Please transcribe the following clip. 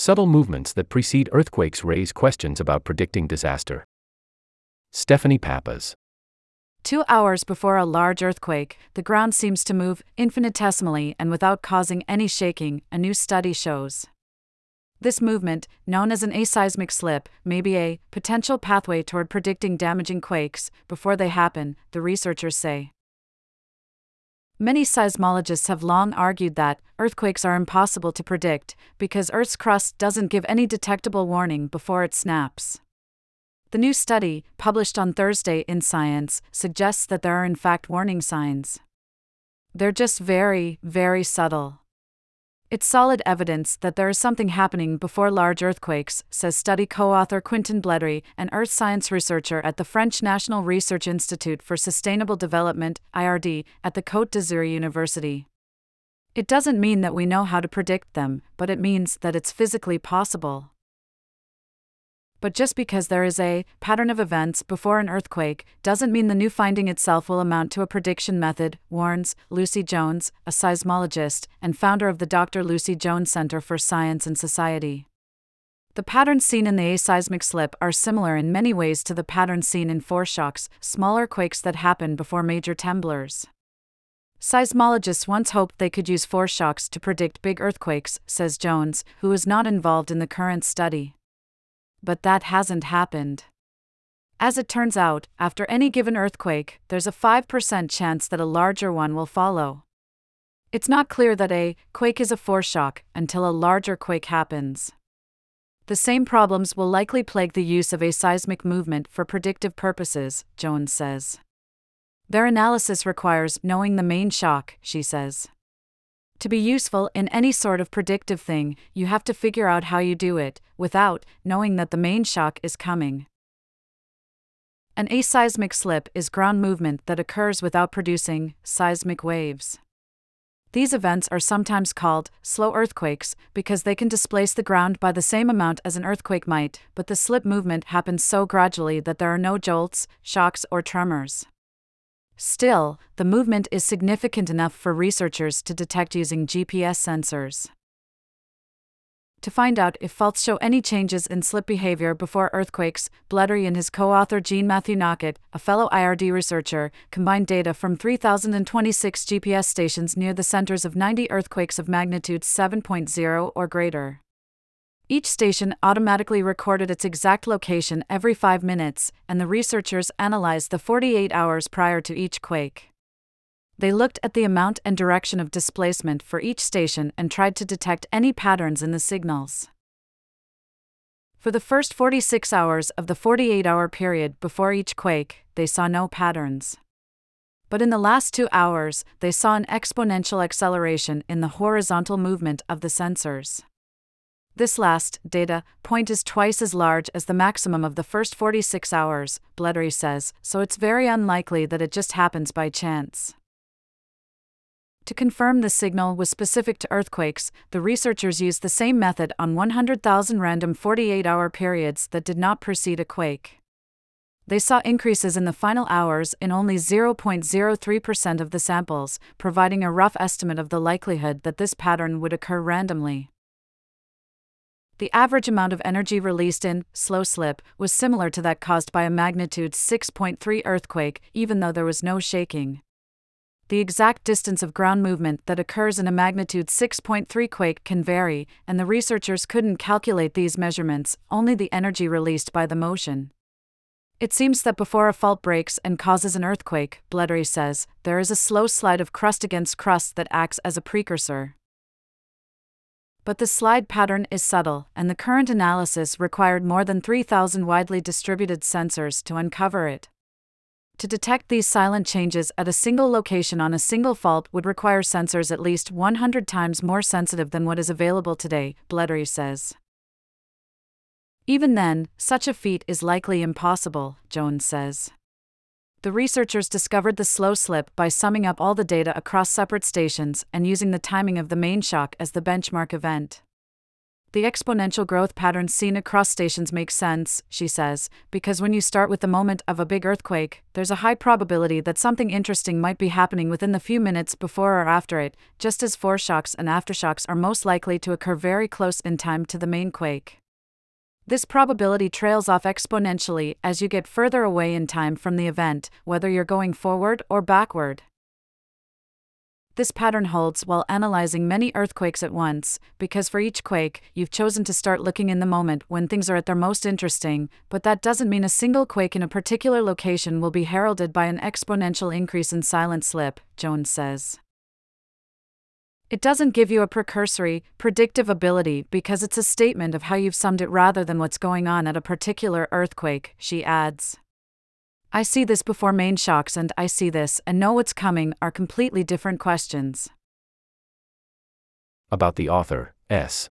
Subtle movements that precede earthquakes raise questions about predicting disaster. Stephanie Pappas. Two hours before a large earthquake, the ground seems to move infinitesimally and without causing any shaking, a new study shows. This movement, known as an aseismic slip, may be a potential pathway toward predicting damaging quakes before they happen, the researchers say. Many seismologists have long argued that earthquakes are impossible to predict because Earth's crust doesn't give any detectable warning before it snaps. The new study, published on Thursday in Science, suggests that there are in fact warning signs. They're just very, very subtle. It's solid evidence that there is something happening before large earthquakes, says study co author Quentin Bletery, an earth science researcher at the French National Research Institute for Sustainable Development, IRD, at the Côte d'Azur University. It doesn't mean that we know how to predict them, but it means that it's physically possible. But just because there is a pattern of events before an earthquake doesn't mean the new finding itself will amount to a prediction method, warns Lucy Jones, a seismologist and founder of the Dr. Lucy Jones Center for Science and Society. The patterns seen in the aseismic slip are similar in many ways to the patterns seen in foreshocks, smaller quakes that happen before major tremblers. Seismologists once hoped they could use foreshocks to predict big earthquakes, says Jones, who is not involved in the current study but that hasn't happened. As it turns out, after any given earthquake, there's a 5% chance that a larger one will follow. It's not clear that a quake is a foreshock until a larger quake happens. The same problems will likely plague the use of aseismic movement for predictive purposes, Jones says. Their analysis requires knowing the main shock, she says. To be useful in any sort of predictive thing, you have to figure out how you do it, without knowing that the main shock is coming. An aseismic slip is ground movement that occurs without producing seismic waves. These events are sometimes called slow earthquakes because they can displace the ground by the same amount as an earthquake might, but the slip movement happens so gradually that there are no jolts, shocks, or tremors. Still, the movement is significant enough for researchers to detect using GPS sensors. To find out if faults show any changes in slip behavior before earthquakes, Bletery and his co author Jean-Mathieu Nocquet, a fellow IRD researcher, combined data from 3,026 GPS stations near the centers of 90 earthquakes of magnitude 7.0 or greater. Each station automatically recorded its exact location every five minutes, and the researchers analyzed the 48 hours prior to each quake. They looked at the amount and direction of displacement for each station and tried to detect any patterns in the signals. For the first 46 hours of the 48 hour period before each quake, they saw no patterns. But in the last two hours, they saw an exponential acceleration in the horizontal movement of the sensors. This last data point is twice as large as the maximum of the first 46 hours, Bletery says, so it's very unlikely that it just happens by chance. To confirm the signal was specific to earthquakes, the researchers used the same method on 100,000 random 48 hour periods that did not precede a quake. They saw increases in the final hours in only 0.03% of the samples, providing a rough estimate of the likelihood that this pattern would occur randomly. The average amount of energy released in slow slip was similar to that caused by a magnitude 6.3 earthquake, even though there was no shaking. The exact distance of ground movement that occurs in a magnitude 6.3 quake can vary, and the researchers couldn't calculate these measurements, only the energy released by the motion. It seems that before a fault breaks and causes an earthquake, Bletery says, there is a slow slide of crust against crust that acts as a precursor but the slide pattern is subtle, and the current analysis required more than 3,000 widely distributed sensors to uncover it. To detect these silent changes at a single location on a single fault would require sensors at least 100 times more sensitive than what is available today, Bletery says. Even then, such a feat is likely impossible, Jones says the researchers discovered the slow slip by summing up all the data across separate stations and using the timing of the main shock as the benchmark event. The exponential growth patterns seen across stations make sense, she says, because when you start with the moment of a big earthquake, there's a high probability that something interesting might be happening within the few minutes before or after it, just as foreshocks and aftershocks are most likely to occur very close in time to the main quake. This probability trails off exponentially as you get further away in time from the event, whether you're going forward or backward. This pattern holds while analyzing many earthquakes at once, because for each quake, you've chosen to start looking in the moment when things are at their most interesting, but that doesn't mean a single quake in a particular location will be heralded by an exponential increase in silent slip, Jones says. It doesn't give you a precursory, predictive ability because it's a statement of how you've summed it rather than what's going on at a particular earthquake, she adds. I see this before main shocks and I see this and know what's coming are completely different questions. About the author, S.